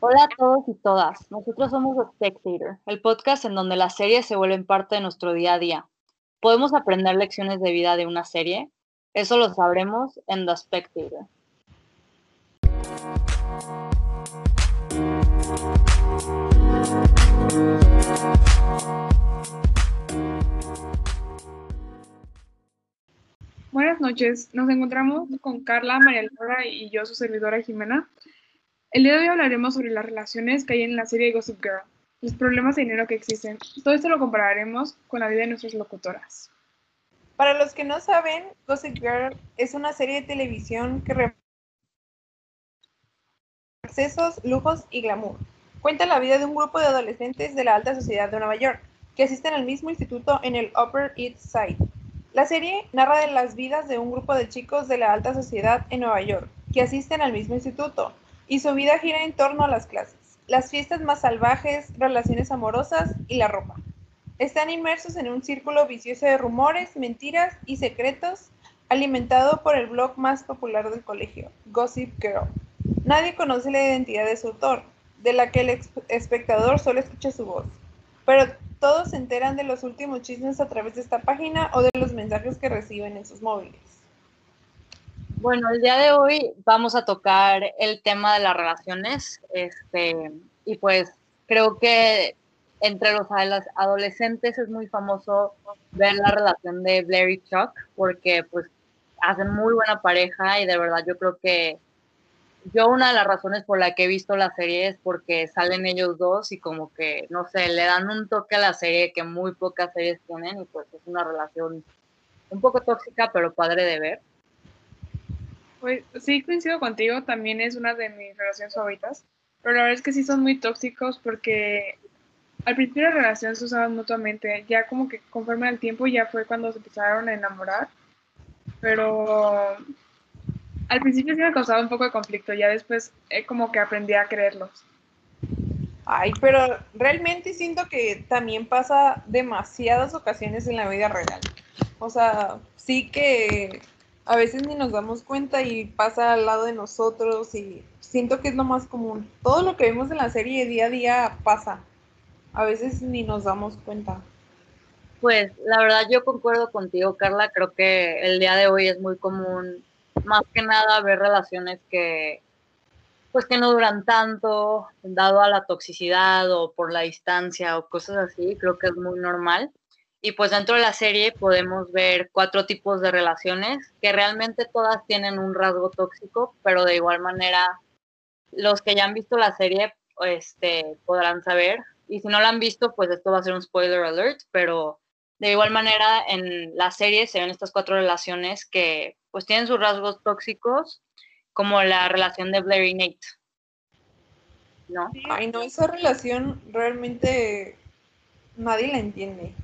Hola a todos y todas. Nosotros somos The Spectator, el podcast en donde las series se vuelven parte de nuestro día a día. ¿Podemos aprender lecciones de vida de una serie? Eso lo sabremos en The Spectator. Buenas noches, nos encontramos con Carla, María Laura y yo, su servidora Jimena. El día de hoy hablaremos sobre las relaciones que hay en la serie Gossip Girl, los problemas de dinero que existen. Todo esto lo compararemos con la vida de nuestras locutoras. Para los que no saben, Gossip Girl es una serie de televisión que accesos, lujos y glamour. Cuenta la vida de un grupo de adolescentes de la alta sociedad de Nueva York que asisten al mismo instituto en el Upper East Side. La serie narra de las vidas de un grupo de chicos de la alta sociedad en Nueva York que asisten al mismo instituto y su vida gira en torno a las clases, las fiestas más salvajes, relaciones amorosas y la ropa. Están inmersos en un círculo vicioso de rumores, mentiras y secretos alimentado por el blog más popular del colegio, Gossip Girl. Nadie conoce la identidad de su autor, de la que el espectador solo escucha su voz. Pero todos se enteran de los últimos chismes a través de esta página o de los mensajes que reciben en sus móviles. Bueno, el día de hoy vamos a tocar el tema de las relaciones, este, y pues creo que entre los adolescentes es muy famoso ver la relación de Blair y Chuck, porque pues hacen muy buena pareja y de verdad yo creo que yo una de las razones por la que he visto la serie es porque salen ellos dos y como que, no sé, le dan un toque a la serie que muy pocas series tienen y pues es una relación un poco tóxica pero padre de ver. Pues sí, coincido contigo, también es una de mis relaciones favoritas, pero la verdad es que sí son muy tóxicos porque al principio la relación se usaban mutuamente, ya como que conforme al tiempo ya fue cuando se empezaron a enamorar, pero al principio sí me causaba un poco de conflicto, ya después eh, como que aprendí a creerlos. Ay, pero realmente siento que también pasa demasiadas ocasiones en la vida real. O sea, sí que a veces ni nos damos cuenta y pasa al lado de nosotros y siento que es lo más común. Todo lo que vemos en la serie día a día pasa. A veces ni nos damos cuenta. Pues la verdad yo concuerdo contigo, Carla. Creo que el día de hoy es muy común más que nada ver relaciones que pues que no duran tanto, dado a la toxicidad o por la distancia o cosas así, creo que es muy normal. Y pues dentro de la serie podemos ver cuatro tipos de relaciones que realmente todas tienen un rasgo tóxico, pero de igual manera los que ya han visto la serie este, podrán saber. Y si no la han visto, pues esto va a ser un spoiler alert, pero de igual manera en la serie se ven estas cuatro relaciones que pues tienen sus rasgos tóxicos, como la relación de Blair y Nate. ¿No? Ay, no, esa relación realmente nadie la entiende.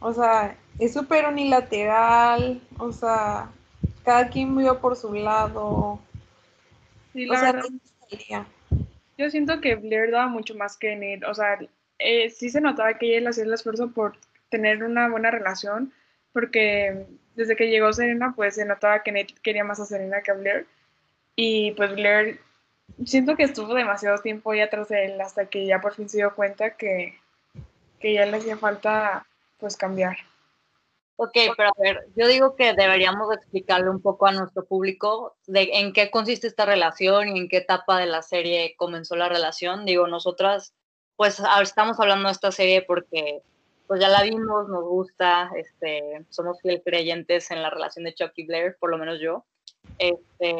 O sea, es súper unilateral, o sea, cada quien vive por su lado. Sí, la verdad, yo siento que Blair daba mucho más que Nate, o sea, eh, sí se notaba que ella hacía el esfuerzo por tener una buena relación, porque desde que llegó Serena, pues se notaba que Nate quería más a Serena que a Blair. Y pues Blair, siento que estuvo demasiado tiempo ya atrás de él hasta que ya por fin se dio cuenta que, que ya le hacía falta pues cambiar. Ok, pero a ver, yo digo que deberíamos explicarle un poco a nuestro público de en qué consiste esta relación y en qué etapa de la serie comenzó la relación. Digo, nosotras, pues estamos hablando de esta serie porque pues ya la vimos, nos gusta, este, somos fiel creyentes en la relación de Chucky Blair, por lo menos yo. Este,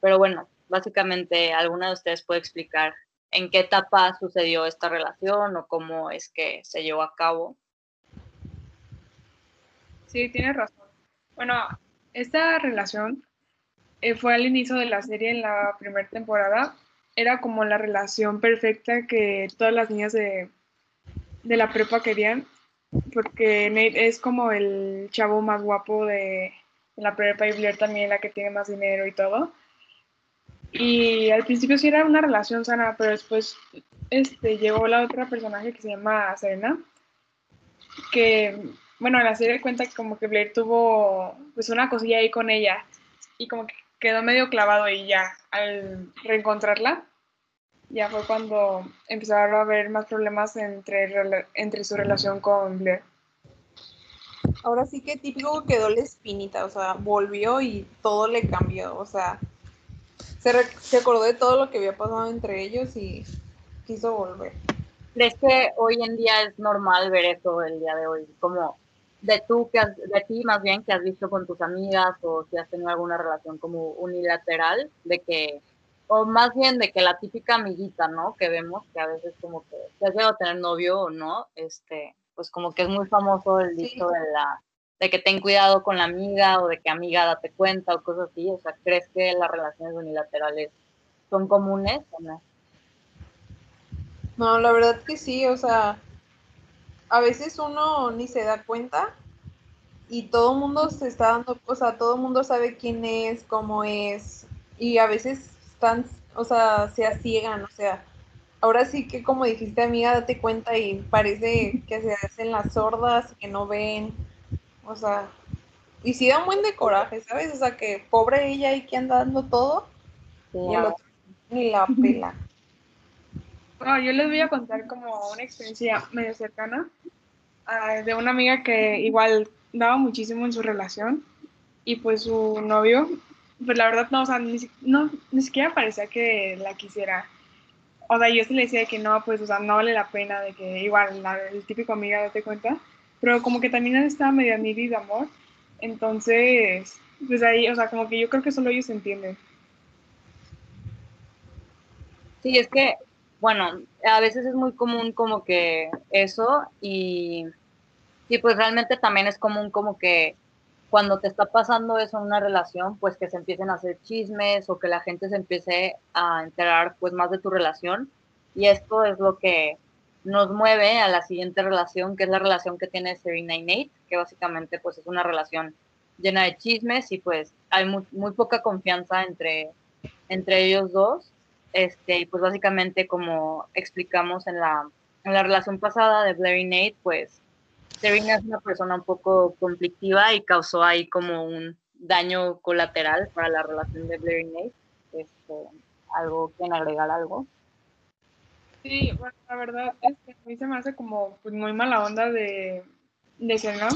pero bueno, básicamente, ¿alguna de ustedes puede explicar en qué etapa sucedió esta relación o cómo es que se llevó a cabo? Sí, tienes razón. Bueno, esta relación eh, fue al inicio de la serie en la primera temporada. Era como la relación perfecta que todas las niñas de, de la prepa querían porque Nate es como el chavo más guapo de, la prepa y Blair también la que tiene más dinero y todo. Y al principio sí era una relación sana, pero después este, llegó la otra personaje que se llama Serena, que, bueno, la serie cuenta que como que Blair tuvo pues una cosilla ahí con ella y como que quedó medio clavado y ya al reencontrarla, ya fue cuando empezaron a haber más problemas entre, entre su relación con Blair. Ahora sí que típico quedó la espinita, o sea, volvió y todo le cambió, o sea, se, se acordó de todo lo que había pasado entre ellos y quiso volver. ¿Crees que hoy en día es normal ver eso el día de hoy? Como de tú, que has, de ti más bien, que has visto con tus amigas o si has tenido alguna relación como unilateral, de que, o más bien de que la típica amiguita, ¿no? Que vemos que a veces como que, si has llegado a tener novio o no, este, pues como que es muy famoso el dicho de la, de que ten cuidado con la amiga o de que amiga date cuenta o cosas así, o sea, ¿crees que las relaciones unilaterales son comunes o no? No, la verdad que sí, o sea, a veces uno ni se da cuenta y todo el mundo se está dando, o sea, todo el mundo sabe quién es, cómo es, y a veces están, o sea, se asiegan, o sea, ahora sí que como dijiste amiga, date cuenta y parece que se hacen las sordas, que no ven, o sea, y sí da un buen de coraje, ¿sabes? O sea, que pobre ella ahí que anda dando todo, y el otro ni la pela. No, yo les voy a contar como una experiencia medio cercana uh, de una amiga que igual daba muchísimo en su relación y pues su novio, pues la verdad no, o sea, ni, no, ni siquiera parecía que la quisiera. O sea, yo sí le decía que no, pues, o sea, no vale la pena, de que igual, la, el típico amiga, date cuenta, pero como que también estaba medio y de amor, entonces, pues ahí, o sea, como que yo creo que solo ellos entienden. Sí, es que bueno, a veces es muy común como que eso y, y pues realmente también es común como que cuando te está pasando eso en una relación, pues que se empiecen a hacer chismes o que la gente se empiece a enterar pues más de tu relación. Y esto es lo que nos mueve a la siguiente relación, que es la relación que tiene Serena y Nate, que básicamente pues es una relación llena de chismes y pues hay muy, muy poca confianza entre, entre ellos dos este, pues básicamente como explicamos en la, en la relación pasada de Blair y Nate, pues Serena es una persona un poco conflictiva y causó ahí como un daño colateral para la relación de Blair y Nate. Este, ¿Algo que agregar algo? Sí, bueno, la verdad es que a mí se me hace como pues, muy mala onda de, de Serena,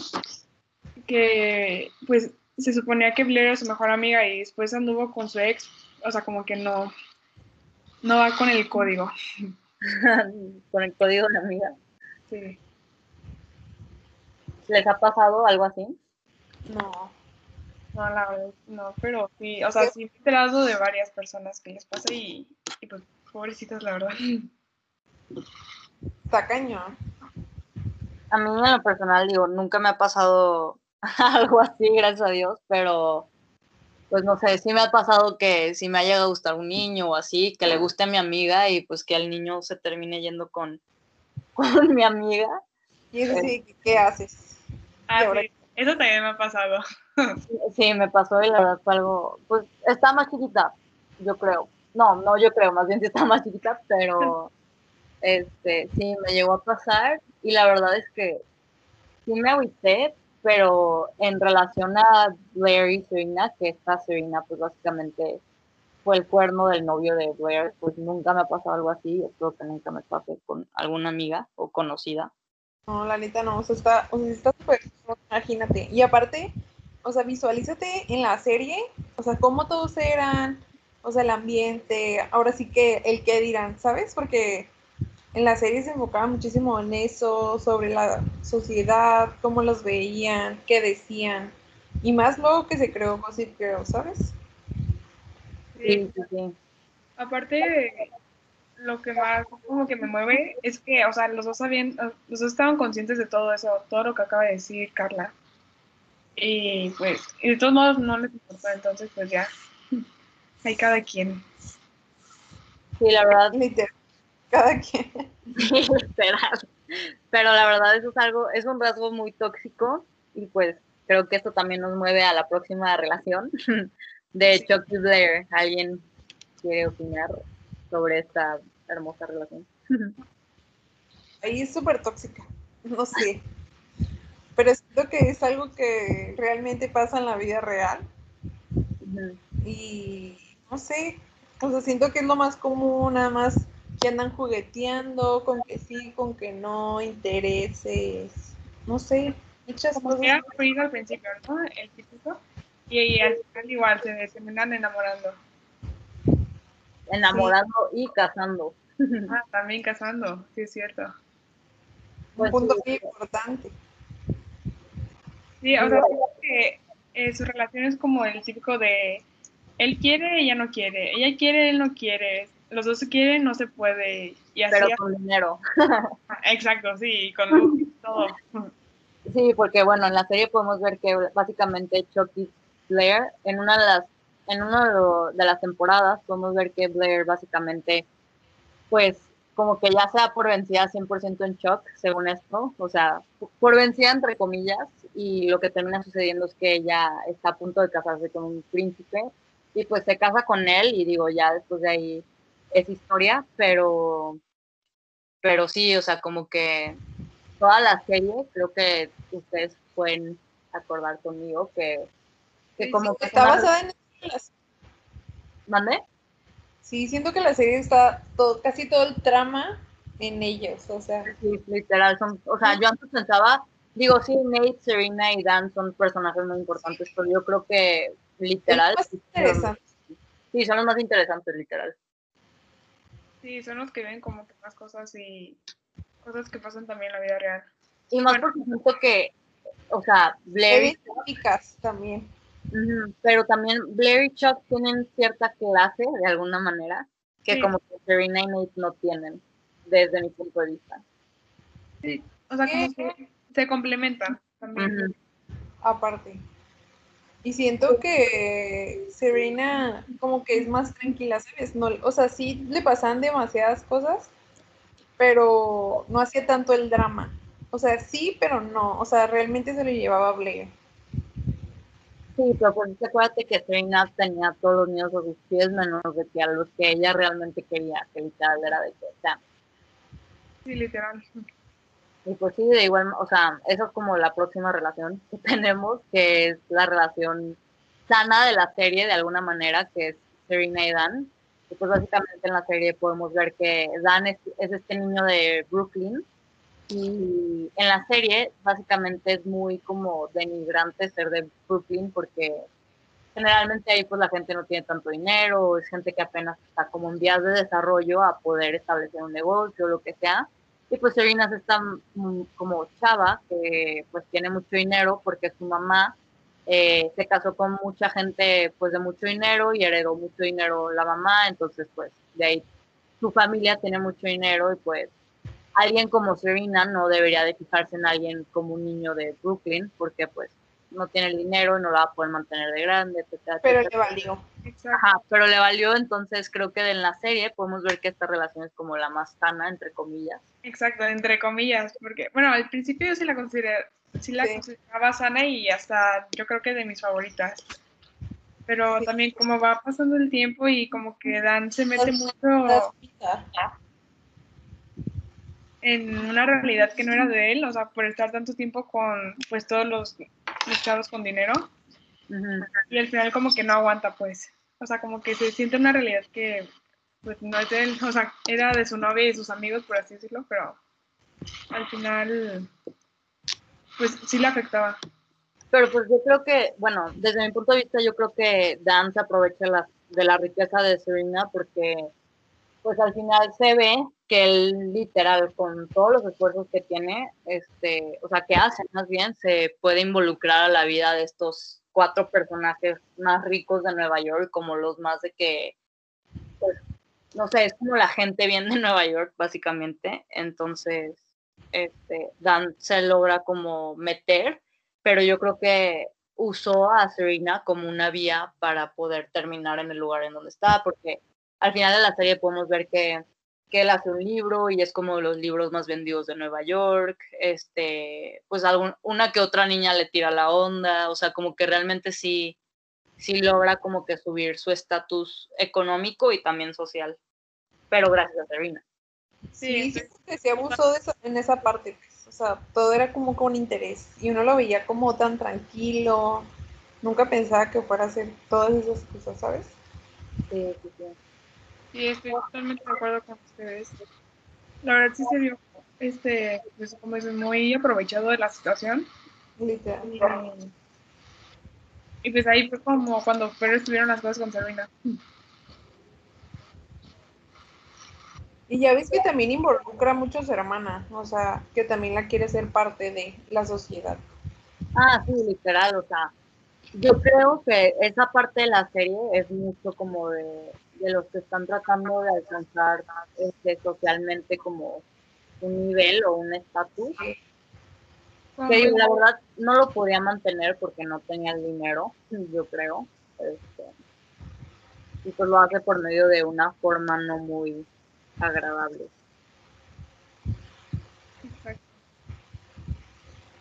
que pues se suponía que Blair era su mejor amiga y después anduvo con su ex, o sea, como que no, no va con el código. con el código de amiga. Sí. ¿Les ha pasado algo así? No. No, la verdad, no, pero sí, o sea, sí me he enterado de varias personas que les pasa y, y pues, pobrecitas, la verdad. Está cañón. A mí en lo personal, digo, nunca me ha pasado algo así, gracias a Dios, pero pues no sé, sí me ha pasado que si me ha llegado a gustar un niño o así, que le guste a mi amiga y pues que al niño se termine yendo con, con mi amiga. ¿Y eso sí, qué haces? Ah, sí, eso también me ha pasado. Sí, me pasó y la verdad fue algo, pues está más chiquita, yo creo. No, no, yo creo, más bien sí está más chiquita, pero este, sí, me llegó a pasar y la verdad es que sí me agüité, pero en relación a Blair y Serena, que esta Serena pues básicamente fue el cuerno del novio de Blair, pues nunca me ha pasado algo así, espero que nunca me pase con alguna amiga o conocida. No, la neta no, o sea, está, o sea, está súper, imagínate. Y aparte, o sea, visualízate en la serie, o sea, cómo todos eran, o sea, el ambiente, ahora sí que el qué dirán, ¿sabes? Porque en la serie se enfocaba muchísimo en eso, sobre la sociedad, cómo los veían, qué decían. Y más luego que se creó Gossip Girl, ¿sabes? Sí, sí, sí. Aparte, lo que más como que me mueve es que, o sea, los dos sabían, los dos estaban conscientes de todo eso, todo lo que acaba de decir Carla. Y pues, y de todos modos no les importa, entonces pues ya, hay cada quien. Sí, la verdad, cada quien. Pero la verdad eso es algo, es un rasgo muy tóxico y pues creo que esto también nos mueve a la próxima relación de Chucky Blair. ¿Alguien quiere opinar sobre esta hermosa relación? Ahí es súper tóxica, no sé. Pero siento que es algo que realmente pasa en la vida real. Y no sé, o sea, siento que es lo más común, nada más que andan jugueteando, con que sí, con que no, intereses, no sé, muchas Como cosas. que era fluido al principio, ¿no? El típico. Y, y al final igual se terminan enamorando. Enamorando y casando. Ah, también casando, sí es cierto. Un Pues punto sí. muy importante. Sí, o sea, que eh, su relación es como el típico de él quiere, ella no quiere, ella quiere, él no quiere, los dos se quieren, no se puede, y así. Pero con dinero. Exacto, sí, con luz y todo. Sí, porque bueno, en la serie podemos ver que básicamente Chucky Blair, en una de las, en una de, las temporadas, podemos ver que Blair básicamente, pues, como que ya se da por vencida 100% en shock, según esto, o sea, por vencida entre comillas, y lo que termina sucediendo es que ella está a punto de casarse con un príncipe, y pues se casa con él, y digo, ya después de ahí es historia, pero, pero sí, o sea, como que toda la serie, creo que ustedes pueden acordar conmigo que, que Sí, como que Está una- basada en las- ¿Mande? Sí, siento que la serie está todo, casi todo el trama en ellos, o sea, Sí, literal, son, o sea, yo antes pensaba, digo, sí, Nate, Serena y Dan son personajes muy importantes, pero yo creo que literal, es más interesante. sí, son los más interesantes, literal. Sí, son los que ven como que más cosas y cosas que pasan también en la vida real. Y más Bueno. porque siento que, o sea, Blair, y también. Pero también Blair y Chuck tienen cierta clase, de alguna manera, que Sí. como que Serena y Nate no tienen, desde mi punto de vista. O sea, como Sí. que se complementan también. Aparte. Y siento que Serena como que es más tranquila, ¿sabes? No, o sea, sí le pasan demasiadas cosas, pero no hacía tanto el drama. O sea, sí, pero no. O sea, realmente se lo llevaba a Blair. Sí, pero pues acuérdate que Serena tenía todos los niños a sus pies, menos de que a los que ella realmente quería, que literal era de que, o sea, Sí, literal. Y pues sí, de igual, o sea, eso es como la próxima relación que tenemos, que es la relación sana de la serie, de alguna manera, que es Serena y Dan. Y pues básicamente en la serie podemos ver que Dan es, es este niño de Brooklyn, y en la serie básicamente es muy como denigrante ser de Brooklyn porque generalmente ahí pues la gente no tiene tanto dinero, es gente que apenas está como en vías de desarrollo a poder establecer un negocio, lo que sea. Y pues Serena es esta mm, como chava que pues tiene mucho dinero porque su mamá eh, se casó con mucha gente pues de mucho dinero y heredó mucho dinero la mamá, entonces pues de ahí su familia tiene mucho dinero y pues alguien como Serena no debería de fijarse en alguien como un niño de Brooklyn porque pues no tiene el dinero, no la va a poder mantener de grande, etcétera, Pero etcétera. le valió. Ajá, pero le valió, entonces creo que en la serie podemos ver que esta relación es como la más sana, entre comillas. Exacto, entre comillas, porque, bueno, al principio yo sí la consideré, sí la Sí. consideraba sana y hasta yo creo que de mis favoritas. Pero Sí. también como va pasando el tiempo y como que Dan se mete mucho en una realidad que no era de él, o sea, por estar tanto tiempo con pues todos los, los chavos con dinero. Y al final como que no aguanta pues, o sea, como que se siente una realidad que pues no es de él, o sea, era de su novia y de sus amigos, por así decirlo, pero al final pues sí le afectaba. Pero pues yo creo que, bueno, desde mi punto de vista, yo creo que Dan se aprovecha la- de la riqueza de Serena porque, pues al final se ve que él literal, con todos los esfuerzos que tiene, este, o sea, que hace más bien, se puede involucrar a la vida de estos cuatro personajes más ricos de Nueva York, como los más de que, pues, no sé, es como la gente bien de Nueva York, básicamente. Entonces, este, Dan se logra como meter pero yo creo que usó a Serena como una vía para poder terminar en el lugar en donde está, porque al final de la serie podemos ver que, que él hace un libro y es como de los libros más vendidos de Nueva York, este, pues algún, una que otra niña le tira la onda, o sea, como que realmente sí, sí logra como que subir su estatus económico y también social, pero gracias a Serena. Sí, Sí. que se abusó de en esa parte. pues, O sea, todo era como con interés. Y uno lo veía como tan tranquilo. Nunca pensaba que fuera a hacer todas esas cosas, ¿sabes? Sí, sí, sí. Sí, estoy totalmente de acuerdo con ustedes. La verdad sí se vio, este, pues como es muy aprovechado de la situación. Literal. Y, y pues ahí fue como cuando pero estuvieron las cosas con Sabrina. Y ya ves que también involucra mucho a su hermana, o sea, que también la quiere ser parte de la sociedad. Ah, sí, literal, o sea, yo creo que esa parte de la serie es mucho como de, de los que están tratando de alcanzar este, socialmente como un nivel o un estatus. Que la verdad no lo podía mantener porque no tenía el dinero, yo creo. Este, y pues lo hace por medio de una forma no muy agradable.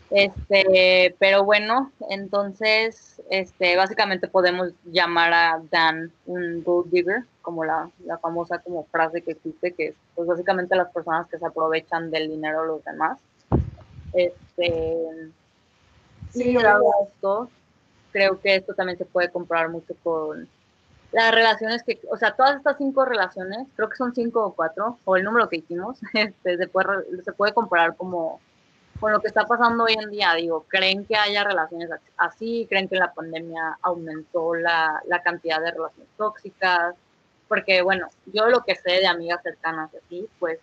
Este, pero bueno, entonces, este, básicamente podemos llamar a Dan un gold digger, como la, la famosa como frase que existe, que es pues básicamente las personas que se aprovechan del dinero de los demás. Este, Sí, esto, creo que esto también se puede comparar mucho con las relaciones que, o sea, todas estas cinco relaciones, creo que son cinco o cuatro, o el número que hicimos, este, se, puede, se puede comparar como con lo que está pasando hoy en día. Digo, ¿creen que haya relaciones as- así? ¿Creen que la pandemia aumentó la, la cantidad de relaciones tóxicas? Porque, bueno, yo lo que sé de amigas cercanas así, pues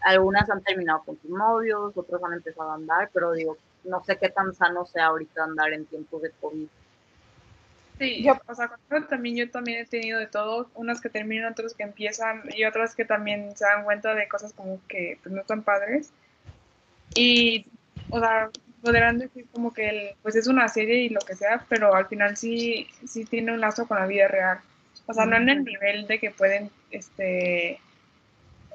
algunas han terminado con sus novios, otros han empezado a andar, pero digo, no sé qué tan sano sea ahorita andar en tiempos de COVID. Sí, Yo- o sea, también yo también he tenido de todo, unas que terminan, otras que empiezan y otras que también se dan cuenta de cosas como que pues, no están padres. Y, o sea, podrán decir como que el, pues es una serie y lo que sea, pero al final sí, sí tiene un lazo con la vida real. O sea, no en el nivel de que pueden este,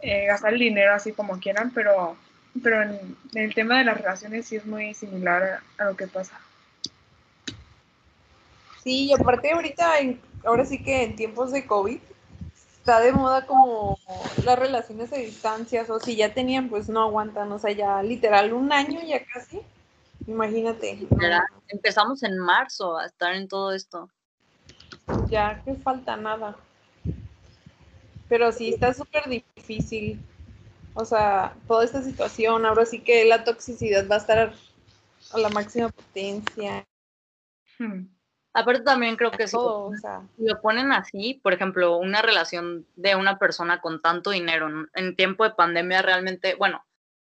eh, gastar el dinero así como quieran, pero, pero en, en el tema de las relaciones sí es muy similar a, a lo que pasa. Sí, y aparte ahorita, en- ahora sí que en tiempos de COVID, está de moda como las relaciones a distancias, o si ya tenían, pues no aguantan, o sea, ya literal un año ya casi, imagínate. Empezamos en marzo a estar en todo esto. ya que falta nada. Pero sí, está súper difícil, o sea, toda esta situación, ahora sí que la toxicidad va a estar a la máxima potencia, Hmm. Aparte también creo que todo, o sea, lo ponen así, por ejemplo, una relación de una persona con tanto dinero en, tiempo de pandemia realmente, bueno,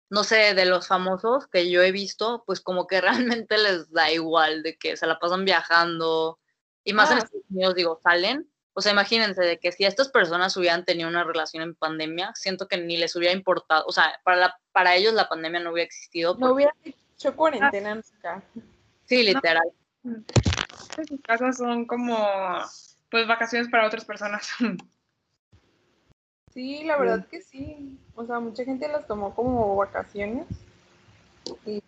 no sé, de los famosos que yo he visto, pues como que realmente les da igual de que se la pasan viajando y más en Ah. Estados Unidos, digo, salen. O sea, imagínense de que si estas personas hubieran tenido una relación en pandemia, siento que ni les hubiera importado, o sea, para, la, para ellos la pandemia no hubiera existido. no hubiera hecho cuarentena nunca. sí, literal. Sus casas son como pues vacaciones para otras personas. Sí, la verdad que sí. O sea, mucha gente las tomó como vacaciones y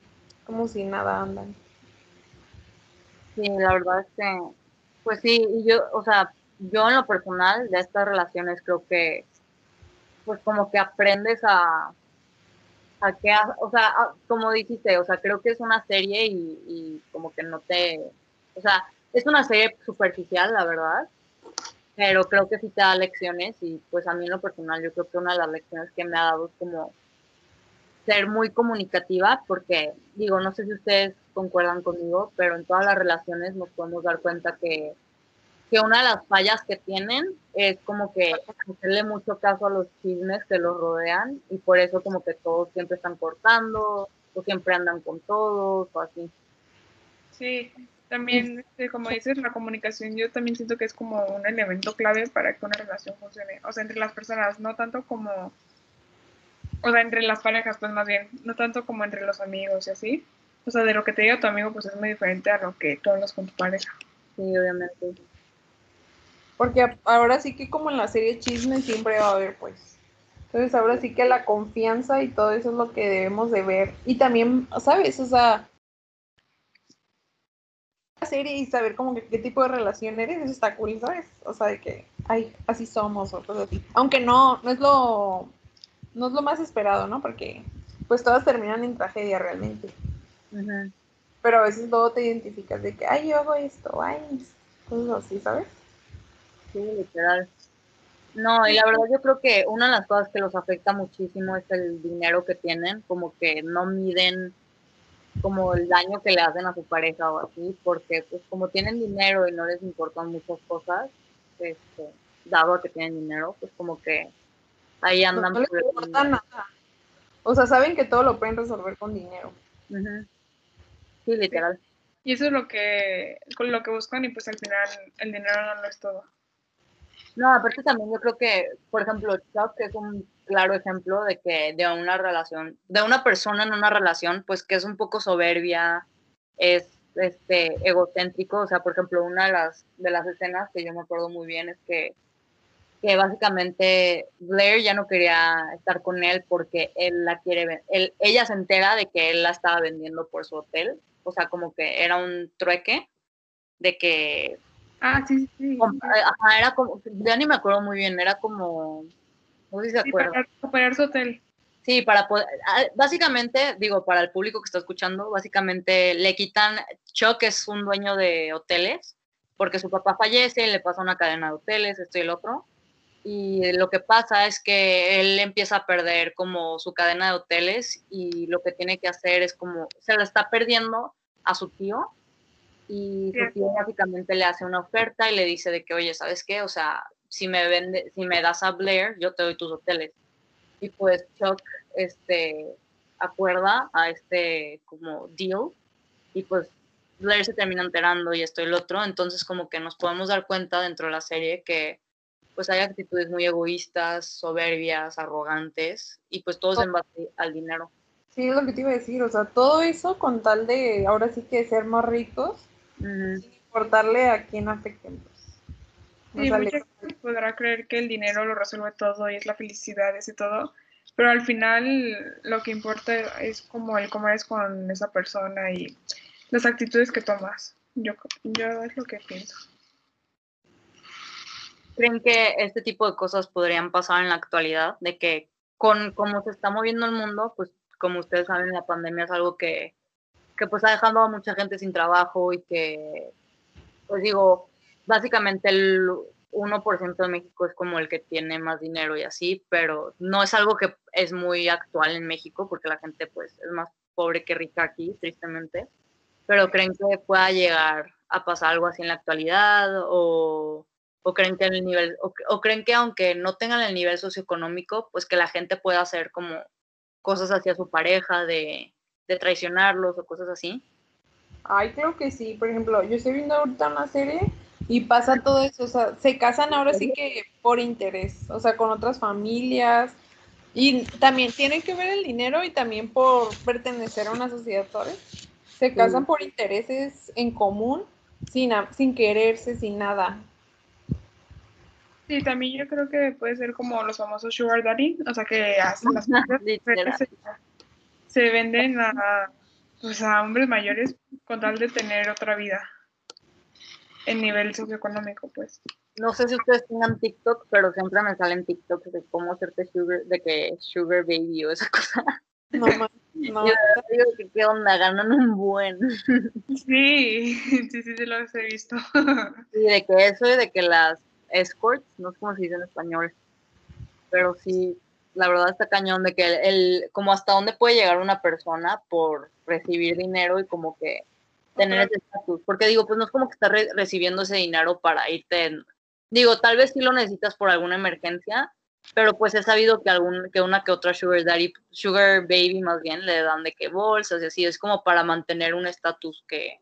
como si nada andan. Sí, la verdad es que, pues sí, y yo, o sea, yo en lo personal de estas relaciones creo que, pues como que aprendes a, a que, o sea, a- como dijiste, o sea, creo que es una serie y, y como que no te, o sea, es una serie superficial, la verdad, pero creo que sí te da lecciones y pues a mí en lo personal yo creo que una de las lecciones que me ha dado es como ser muy comunicativa, porque digo, no sé si ustedes concuerdan conmigo, pero en todas las relaciones nos podemos dar cuenta que, que una de las fallas que tienen es como que hacerle mucho caso a los chismes que los rodean y por eso como que todos siempre están cortando o siempre andan con todos o así. Sí, también, este, como dices, la comunicación yo también siento que es como un elemento clave para que una relación funcione. O sea, entre las personas, no tanto como, o sea, entre las parejas, pues más bien, no tanto como entre los amigos y así. O sea, de lo que te diga tu amigo, pues es muy diferente a lo que tú hablas con tu pareja. Sí, obviamente. Porque ahora sí que como en la serie chisme siempre va a haber, pues. Entonces ahora sí que la confianza y todo eso es lo que debemos de ver. Y también, ¿sabes? O sea, serie y saber como que qué tipo de relación eres, eso está cool, ¿sabes? O sea, de que, ay, así somos o cosas así. Aunque no, no es lo, no es lo más esperado, ¿no? Porque pues todas terminan en tragedia realmente. Pero a veces luego te identificas de que, ay, yo hago esto, ay, cosas así, ¿sabes? Sí, literal. No, y la verdad yo creo que una de las cosas que los afecta muchísimo es el dinero que tienen, como que no miden como el daño que le hacen a su pareja o así, porque pues como tienen dinero y no les importan muchas cosas, este, dado a que tienen dinero, pues como que ahí andan. No, les importa nada. O sea, saben que todo lo pueden resolver con dinero. Sí, literal. Y eso es lo que, con lo que buscan y pues al final el dinero no lo es todo. No, aparte también yo creo que, por ejemplo, Chuck es un claro ejemplo de que de una relación, de una persona en una relación, pues que es un poco soberbia, es este egocéntrico, o sea, por ejemplo, una de las de las escenas que yo me acuerdo muy bien es que que básicamente Blair ya no quería estar con él porque él la quiere él, ella se entera de que él la estaba vendiendo por su hotel, o sea, como que era un trueque de que Ah, sí, sí. Ajá, era como, ya ni me acuerdo muy bien, era como, no sé si se acuerda. para recuperar su hotel. Sí, para poder, ah, básicamente, digo, para el público que está escuchando, básicamente le quitan, Chuck es un dueño de hoteles, porque su papá fallece, le pasa una cadena de hoteles, esto y el otro, y lo que pasa es que él empieza a perder como su cadena de hoteles y lo que tiene que hacer es como, se lo está perdiendo a su tío, y su tío básicamente le hace una oferta y le dice de que, oye, ¿sabes qué? O sea, si me vende, si me das a Blair, yo te doy tus hoteles. Y pues Chuck, este, acuerda a este como deal y pues Blair se termina enterando y esto y el otro, entonces como que nos podemos dar cuenta dentro de la serie que pues hay actitudes muy egoístas, soberbias, arrogantes y pues todos en base al dinero. Sí, es lo que te iba a decir, o sea, todo eso con tal de ahora sí que ser más ricos sin importarle a quién afecten. Sí, mucha gente podrá creer que el dinero lo resuelve todo y es la felicidad, ese todo, pero al final lo que importa es como el cómo eres con esa persona y las actitudes que tomas. Yo, yo es lo que pienso. ¿Creen que este tipo de cosas podrían pasar en la actualidad? De que con cómo se está moviendo el mundo, pues como ustedes saben, la pandemia es algo que que pues ha dejado a mucha gente sin trabajo y que, pues digo, básicamente el 1% de México es como el que tiene más dinero y así, pero no es algo que es muy actual en México porque la gente pues es más pobre que rica aquí, tristemente. Pero creen que pueda llegar a pasar algo así en la actualidad o, o creen que el nivel o, o, creen que aunque no tengan el nivel socioeconómico, pues que la gente pueda hacer como cosas hacia su pareja de de traicionarlos o cosas así? Ay, creo que sí. Por ejemplo, yo estoy viendo ahorita una serie y pasa todo eso. O sea, se casan ahora sí que por interés, o sea, con otras familias. Y también tiene que ver el dinero y también por pertenecer a una sociedad, ¿sabes? Se casan por intereses en común, sin, sin quererse, sin nada. Sí, también yo creo que puede ser como los famosos sugar daddy, o sea, que hacen las cosas se venden a, pues a hombres mayores con tal de tener otra vida en nivel socioeconómico, pues. No sé si ustedes tengan TikTok, pero siempre me salen TikTok de cómo hacerte sugar, de que sugar baby o esa cosa. No, no. Yo digo que qué onda, ganan un buen. Sí, sí, sí, sí, los he visto. Sí, de que eso y de que las escorts, no sé cómo se dice en español, pero sí, la verdad está cañón de que el, como hasta dónde puede llegar una persona por recibir dinero y como que tener ese estatus. Porque digo, pues no es como que estás recibiendo ese dinero para irte. digo, tal vez sí lo necesitas por alguna emergencia, pero pues he sabido que algún, que una que otra sugar daddy, sugar baby más bien, le dan de que bolsas y así, es como para mantener un estatus que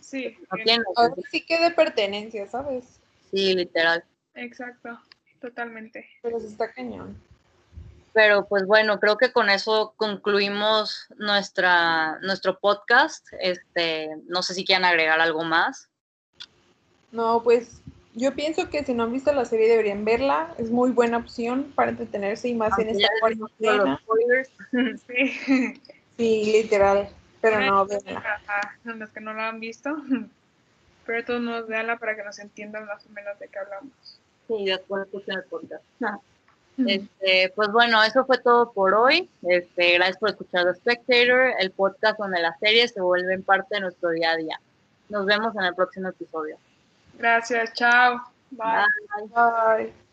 sí, no tiene. sí que de pertenencia, ¿sabes? Sí, literal. Exacto, totalmente. Pero sí está cañón. Pero pues bueno, creo que con eso concluimos nuestra, nuestro podcast. Este, no sé si quieren agregar algo más. No, pues yo pienso que si no han visto la serie deberían verla. Es muy buena opción para entretenerse y más en esta cuarentena. Sí. sí, literal. Pero no, véanla. Los que no la han visto. Pero todos nos veanla para que nos entiendan más o menos de qué hablamos. Sí, después escuchen el podcast. Este, pues bueno, eso fue todo por hoy. Este, gracias por escuchar The Spectator, el podcast donde las series se vuelven parte de nuestro día a día. Nos vemos en el próximo episodio. Gracias, chao. Bye. Bye.